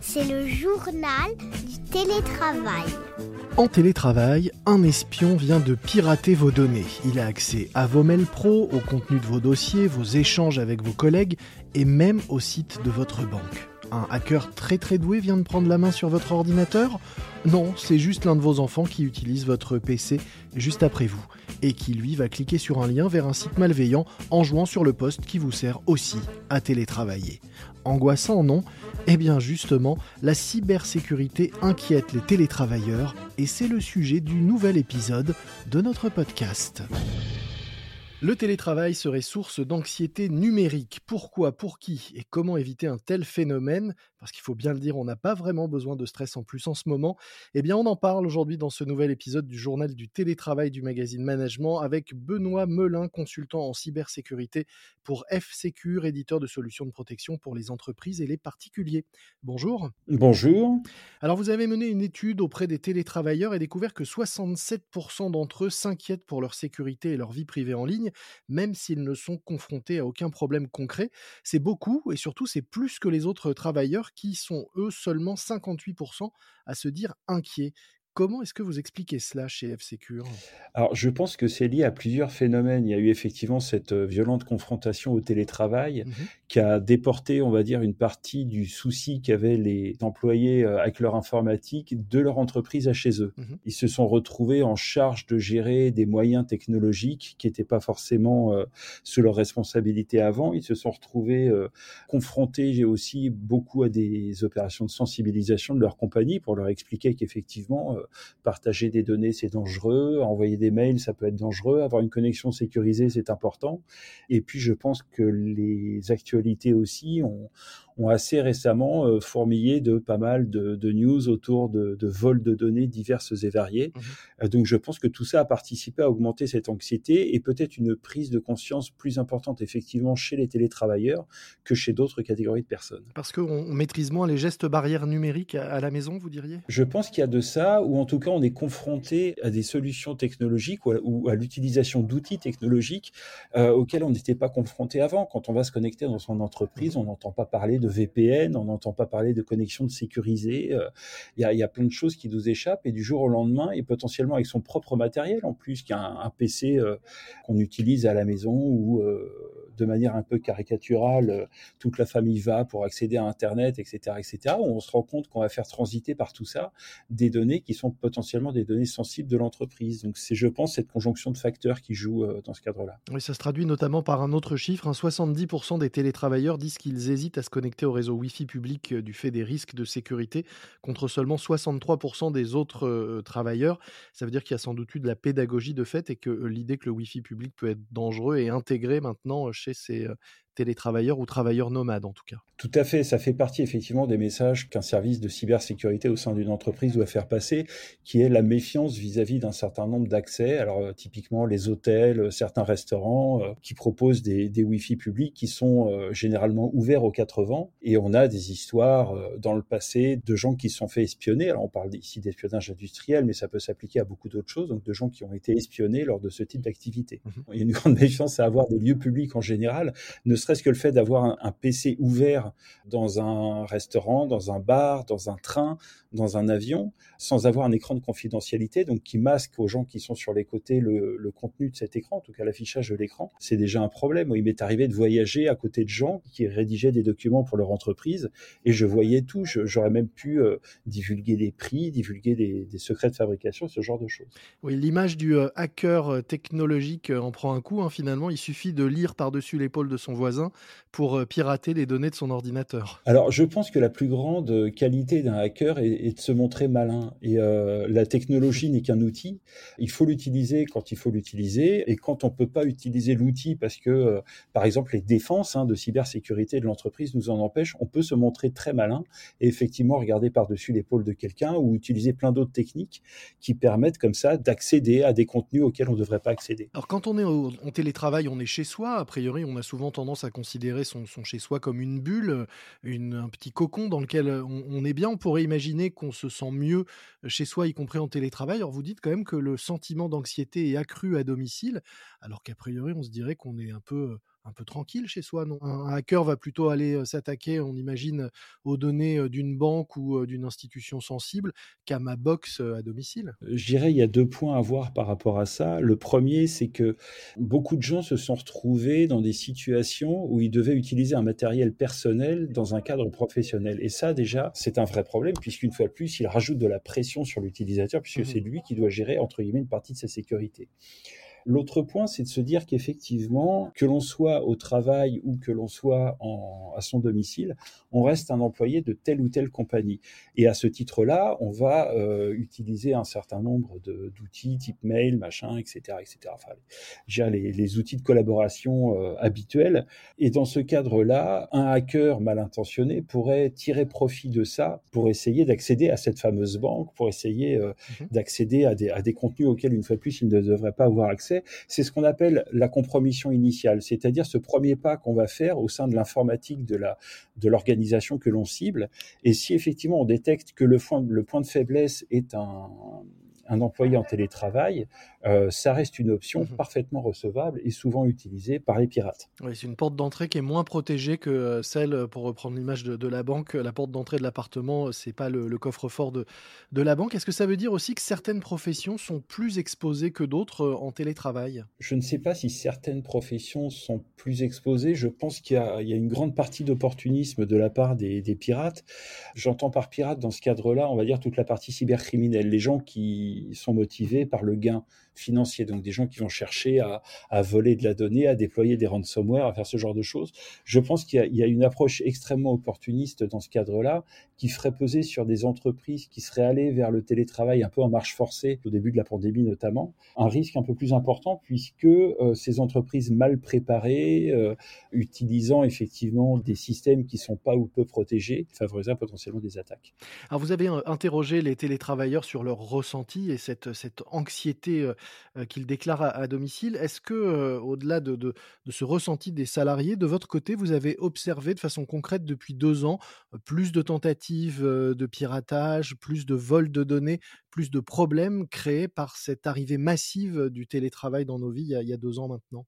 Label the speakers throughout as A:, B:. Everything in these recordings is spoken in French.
A: C'est le journal du télétravail.
B: En télétravail, un espion vient de pirater vos données. Il a accès à vos mails pro, au contenu de vos dossiers, vos échanges avec vos collègues et même au site de votre banque. Un hacker très très doué vient de prendre la main sur votre ordinateur Non, c'est juste l'un de vos enfants qui utilise votre PC juste après vous et qui lui va cliquer sur un lien vers un site malveillant en jouant sur le poste qui vous sert aussi à télétravailler. Angoissant, non? Eh bien justement, la cybersécurité inquiète les télétravailleurs et c'est le sujet du nouvel épisode de notre podcast. Le télétravail serait source d'anxiété numérique. Pourquoi Pour qui Et comment éviter un tel phénomène? Parce qu'il faut bien le dire, on n'a pas vraiment besoin de stress en plus en ce moment. Eh bien, on en parle aujourd'hui dans ce nouvel épisode du journal du télétravail du magazine Management avec Benoît Melin, consultant en cybersécurité pour F-Secure, éditeur de solutions de protection pour les entreprises et les particuliers. Bonjour.
C: Bonjour.
B: Alors, vous avez mené une étude auprès des télétravailleurs et découvert que 67% d'entre eux s'inquiètent pour leur sécurité et leur vie privée en ligne même s'ils ne sont confrontés à aucun problème concret. C'est beaucoup et surtout c'est plus que les autres travailleurs qui sont eux seulement 58% à se dire inquiets. Comment est-ce que vous expliquez cela chez F-Secure
C: Alors, je pense que c'est lié à plusieurs phénomènes. Il y a eu effectivement cette violente confrontation au télétravail mmh qui a déporté, on va dire, une partie du souci qu'avaient les employés avec leur informatique de leur entreprise à chez eux. Mmh Ils se sont retrouvés en charge de gérer des moyens technologiques qui n'étaient pas forcément sous leur responsabilité avant. Ils se sont retrouvés confrontés aussi beaucoup à des opérations de sensibilisation de leur compagnie pour leur expliquer qu'effectivement, partager des données, c'est dangereux. Envoyer des mails, ça peut être dangereux. Avoir une connexion sécurisée, c'est important. Et puis, je pense que les actualités aussi ont, ont assez récemment euh, fourmillé de pas mal de, de news autour de, de, vols de données diverses et variées. Mmh euh, donc je pense que tout ça a participé à augmenter cette anxiété et peut-être une prise de conscience plus importante effectivement chez les télétravailleurs que chez d'autres catégories de personnes.
B: Parce qu'on maîtrise moins les gestes barrières numériques à, la maison, vous diriez?
C: Je pense qu'il y a de ça, ou en tout cas on est confronté à des solutions technologiques ou à, l'utilisation d'outils technologiques euh, auxquels on n'était pas confronté avant. Quand on va se connecter dans son entreprise, mmh on n'entend pas parler de VPN, on n'entend pas parler de connexion sécurisée. Euh, il y, a, plein de choses qui nous échappent et du jour au lendemain, et potentiellement avec son propre matériel en plus, qu'il y a un, PC euh, qu'on utilise à la maison ou euh, de manière un peu caricaturale, toute la famille va pour accéder à Internet, etc., etc. On se rend compte qu'on va faire transiter par tout ça des données qui sont potentiellement des données sensibles de l'entreprise. Donc c'est, je pense, cette conjonction de facteurs qui joue dans ce cadre-là.
B: Oui, ça se traduit notamment par un autre chiffre. 70% hein. des télétravailleurs disent qu'ils hésitent à se connecter au réseau Wi-Fi public du fait des risques de sécurité, contre seulement 63% des autres travailleurs. Ça veut dire qu'il y a sans doute eu de la pédagogie de fait et que l'idée que le Wi-Fi public peut être dangereux est intégrée maintenant chez ces télétravailleurs ou travailleurs nomades en tout cas.
C: Tout à fait, ça fait partie effectivement des messages qu'un service de cybersécurité au sein d'une entreprise doit faire passer, qui est la méfiance vis-à-vis d'un certain nombre d'accès. Alors euh, typiquement les hôtels, euh, certains restaurants euh, qui proposent des, des Wi-Fi publics qui sont généralement ouverts aux quatre vents. Et on a des histoires dans le passé de gens qui se sont fait espionner. Alors on parle ici d'espionnage industriel, mais ça peut s'appliquer à beaucoup d'autres choses, donc de gens qui ont été espionnés lors de ce type d'activité. Mmh Il y a une grande méfiance à avoir des lieux publics en général, ne serait-ce que le fait d'avoir un, PC ouvert dans un restaurant, dans un bar, dans un train, dans un avion, sans avoir un écran de confidentialité, donc qui masque aux gens qui sont sur les côtés le, contenu de cet écran, en tout cas l'affichage de l'écran, c'est déjà un problème. Il m'est arrivé de voyager à côté de gens qui rédigeaient des documents pour leur entreprise et je voyais tout. J'aurais même pu euh, divulguer des prix, divulguer des, secrets de fabrication, ce genre de choses.
B: Oui, l'image du euh, hacker euh, technologique en prend un coup. Hein, finalement, il suffit de lire par-dessus l'épaule de son voisin pour euh, pirater les données de son ordinateur
C: Alors, je pense que la plus grande qualité d'un hacker est, de se montrer malin. Et euh, la technologie n'est qu'un outil. Il faut l'utiliser quand il faut l'utiliser. Et quand on ne peut pas utiliser l'outil parce que, euh, par exemple, les défenses hein, de cybersécurité de l'entreprise nous en empêchent, on peut se montrer très malin et effectivement regarder par-dessus l'épaule de quelqu'un ou utiliser plein d'autres techniques qui permettent comme ça d'accéder à des contenus auxquels on ne devrait pas accéder.
B: Alors, quand on est en télétravail, on est chez soi. A priori, on a souvent tendance à considérer son, chez soi comme une bulle, un petit cocon dans lequel on, est bien. On pourrait imaginer qu'on se sent mieux chez soi, y compris en télétravail. Alors vous dites quand même que le sentiment d'anxiété est accru à domicile, alors qu'a priori on se dirait qu'on est un peu un peu tranquille chez soi, non? Un hacker va plutôt aller s'attaquer, on imagine, aux données d'une banque ou d'une institution sensible qu'à ma box à domicile?
C: Je dirais il y a deux points à voir par rapport à ça. Le premier, c'est que beaucoup de gens se sont retrouvés dans des situations où ils devaient utiliser un matériel personnel dans un cadre professionnel. Et ça, déjà, c'est un vrai problème, puisqu'une fois de plus, il rajoute de la pression sur l'utilisateur, puisque mmh c'est lui qui doit gérer, entre guillemets, une partie de sa sécurité. L'autre point, c'est de se dire qu'effectivement, que l'on soit au travail ou que l'on soit à son domicile, on reste un employé de telle ou telle compagnie. Et à ce titre-là, on va euh, utiliser un certain nombre d'outils type mail, machin, etc., etc. Enfin, les, les outils de collaboration euh, habituels. Et dans ce cadre-là, un hacker mal intentionné pourrait tirer profit de ça pour essayer d'accéder à cette fameuse banque, pour essayer euh, mmh d'accéder à des, à des contenus auxquels, une fois de plus, il ne devrait pas avoir accès c'est ce qu'on appelle la compromission initiale, c'est-à-dire ce premier pas qu'on va faire au sein de l'informatique de la de l'organisation que l'on cible. Et si effectivement on détecte que le point de faiblesse est un un employé en télétravail, euh, ça reste une option mmh parfaitement recevable et souvent utilisée par les pirates.
B: Oui, c'est une porte d'entrée qui est moins protégée que euh, celle, euh, pour reprendre l'image de, la banque, la porte d'entrée de l'appartement, c'est pas le, coffre-fort de, de la banque. Est-ce que ça veut dire aussi que certaines professions sont plus exposées que d'autres en télétravail?
C: Je ne sais pas si certaines professions sont plus exposées. Je pense qu'il y, a une grande partie d'opportunisme de la part des, des pirates. J'entends par pirate dans ce cadre-là, on va dire toute la partie cybercriminelle, les gens qui sont motivés par le gain financiers, donc des gens qui vont chercher à, voler de la donnée, à déployer des ransomware, à faire ce genre de choses. Je pense qu'il y, a une approche extrêmement opportuniste dans ce cadre-là, qui ferait peser sur des entreprises qui seraient allées vers le télétravail un peu en marche forcée, au début de la pandémie notamment, un risque un peu plus important puisque euh, ces entreprises mal préparées, euh, utilisant effectivement des systèmes qui sont pas ou peu protégés, favoriseraient potentiellement des attaques.
B: Alors vous avez euh, interrogé les télétravailleurs sur leur ressenti et cette, cette anxiété qu'il déclare à, domicile. Est-ce que, euh, au-delà de, ce ressenti des salariés, de votre côté, vous avez observé de façon concrète depuis deux ans euh, plus de tentatives de piratage, plus de vols de données, plus de problèmes créés par cette arrivée massive du télétravail dans nos vies il y a deux ans maintenant?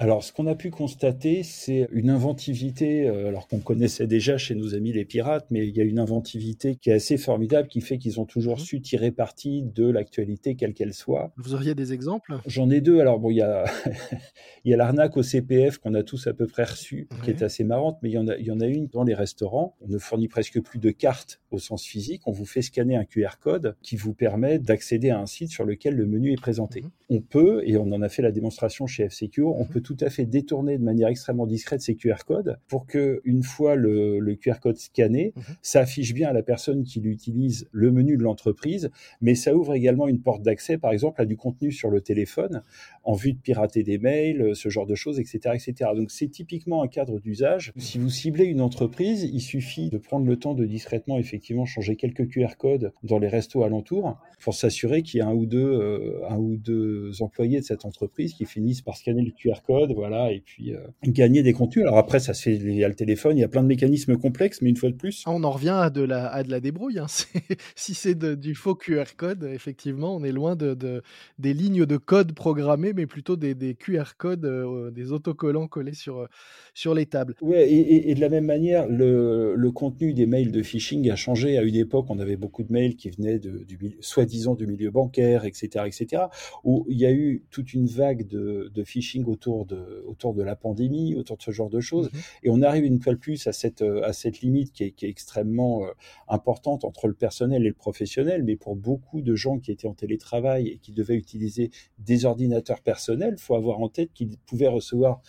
C: Alors, ce qu'on a pu constater, c'est une inventivité, euh, alors qu'on connaissait déjà chez nos amis les pirates, mais il y a une inventivité qui est assez formidable, qui fait qu'ils ont toujours mmh. su tirer parti de l'actualité, quelle qu'elle soit.
B: Vous auriez des exemples?
C: J'en ai deux. Alors, bon, il y a, il y a l'arnaque au CPF qu'on a tous à peu près reçu, qui est assez marrante, mais il y, en a, il y en a une dans les restaurants. On ne fournit presque plus de cartes au sens physique. On vous fait scanner un QR code qui vous permet d'accéder à un site sur lequel le menu est présenté. Mmh. On peut, et on en a fait la démonstration chez F-Secure, on mmh. peut tout à fait détourner de manière extrêmement discrète ces QR codes pour que une fois le, QR code scanné, mhm. ça affiche bien à la personne qui l'utilise le menu de l'entreprise, mais ça ouvre également une porte d'accès, par exemple, à du contenu sur le téléphone en vue de pirater des mails, ce genre de choses, etc., etc. Donc c'est typiquement un cadre d'usage. Si vous ciblez une entreprise, il suffit de prendre le temps de discrètement effectivement changer quelques QR codes dans les restos alentours pour s'assurer qu'il y a un ou deux, euh, un ou deux employés de cette entreprise qui finissent par scanner le QR code voilà, et puis euh, gagner des contenus. Alors après, ça se fait via le téléphone, il y a plein de mécanismes complexes, mais une fois de plus.
B: Ah, on en revient à de la, à de la débrouille. Hein. si c'est du faux QR code, effectivement, on est loin de, des lignes de code programmées, mais plutôt des, des QR codes, euh, des autocollants collés sur, sur les tables.
C: Oui, et, de la même manière, le, le, contenu des mails de phishing a changé. À une époque, on avait beaucoup de mails qui venaient de, du soi-disant du milieu bancaire, etc., etc., où il y a eu toute une vague de, de phishing autour de autour de la pandémie, autour de ce genre de choses. Mhm. Et on arrive une fois de plus à cette, à cette limite qui est, qui est extrêmement euh, importante entre le personnel et le professionnel. Mais pour beaucoup de gens qui étaient en télétravail et qui devaient utiliser des ordinateurs personnels, il faut avoir en tête qu'ils pouvaient recevoir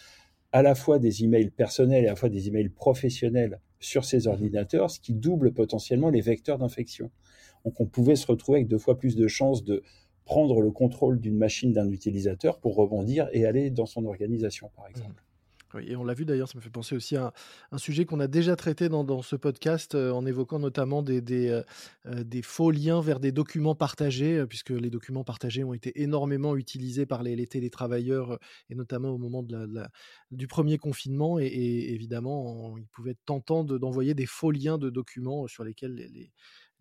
C: à la fois des emails personnels et à la fois des emails professionnels sur ces mhm. ordinateurs, ce qui double potentiellement les vecteurs d'infection. Donc on pouvait se retrouver avec deux fois plus de chances de prendre le contrôle d'une machine d'un utilisateur pour rebondir et aller dans son organisation, par exemple. Mmh.
B: Oui, et on l'a vu d'ailleurs, ça me fait penser aussi à un, sujet qu'on a déjà traité dans, ce podcast euh, en évoquant notamment des, des, euh, euh, des, faux liens vers des documents partagés, puisque les documents partagés ont été énormément utilisés par les, les télétravailleurs et notamment au moment de la, du premier confinement. Et, évidemment, il pouvait être tentant d'envoyer des faux liens de documents sur lesquels les, les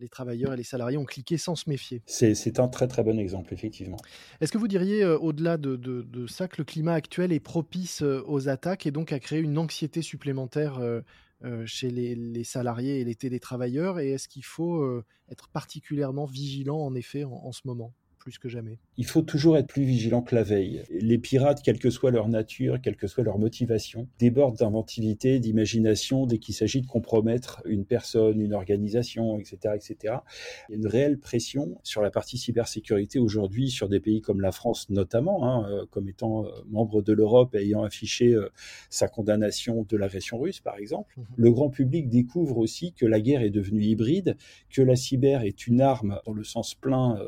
B: travailleurs et les salariés ont cliqué sans se méfier.
C: C'est un très très bon exemple, effectivement.
B: Est-ce que vous diriez, euh, au-delà de, ça, que le climat actuel est propice euh, aux attaques et donc à créer une anxiété supplémentaire euh, chez les, salariés et les télétravailleurs? Et est-ce qu'il faut être particulièrement vigilant, en effet, en ce moment? Que jamais.
C: Il faut toujours être plus vigilant que la veille. Les pirates, quelle que soit leur nature, quelle que soit leur motivation, débordent d'inventivité, d'imagination dès qu'il s'agit de compromettre une personne, une organisation, etc., etc. Il y a une réelle pression sur la partie cybersécurité aujourd'hui sur des pays comme la France notamment, hein, euh, comme étant euh, membre de l'Europe et ayant affiché euh, sa condamnation de l'agression russe, par exemple. Mhm. Le grand public découvre aussi que la guerre est devenue hybride, que la cyber est une arme dans le sens plein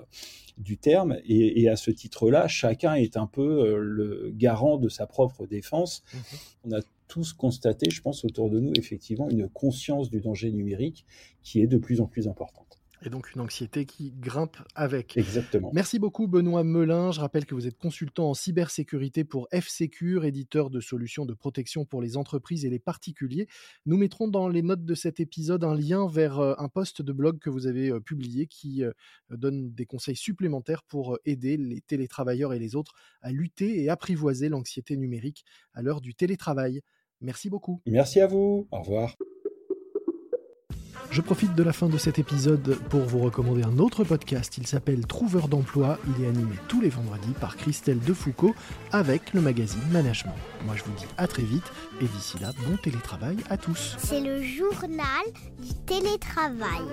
C: du terme. Et, à ce titre-là, chacun est un peu euh, le garant de sa propre défense. Mhm. On a tous constaté, je pense, autour de nous, effectivement, une conscience du danger numérique qui est de plus en plus importante
B: et donc une anxiété qui grimpe avec.
C: Exactement.
B: Merci beaucoup Benoît Melin. Je rappelle que vous êtes consultant en cybersécurité pour F-Secure, éditeur de solutions de protection pour les entreprises et les particuliers. Nous mettrons dans les notes de cet épisode un lien vers euh, un post de blog que vous avez euh, publié qui euh, donne des conseils supplémentaires pour aider les télétravailleurs et les autres à lutter et apprivoiser l'anxiété numérique à l'heure du télétravail. Merci beaucoup.
C: Merci à vous. Au revoir.
B: Je profite de la fin de cet épisode pour vous recommander un autre podcast. Il s'appelle Trouveur d'emploi. Il est animé tous les vendredis par Christelle Defoucault avec le magazine Management. Moi, je vous dis à très vite et d'ici là, bon télétravail à tous.
A: C'est le journal du télétravail.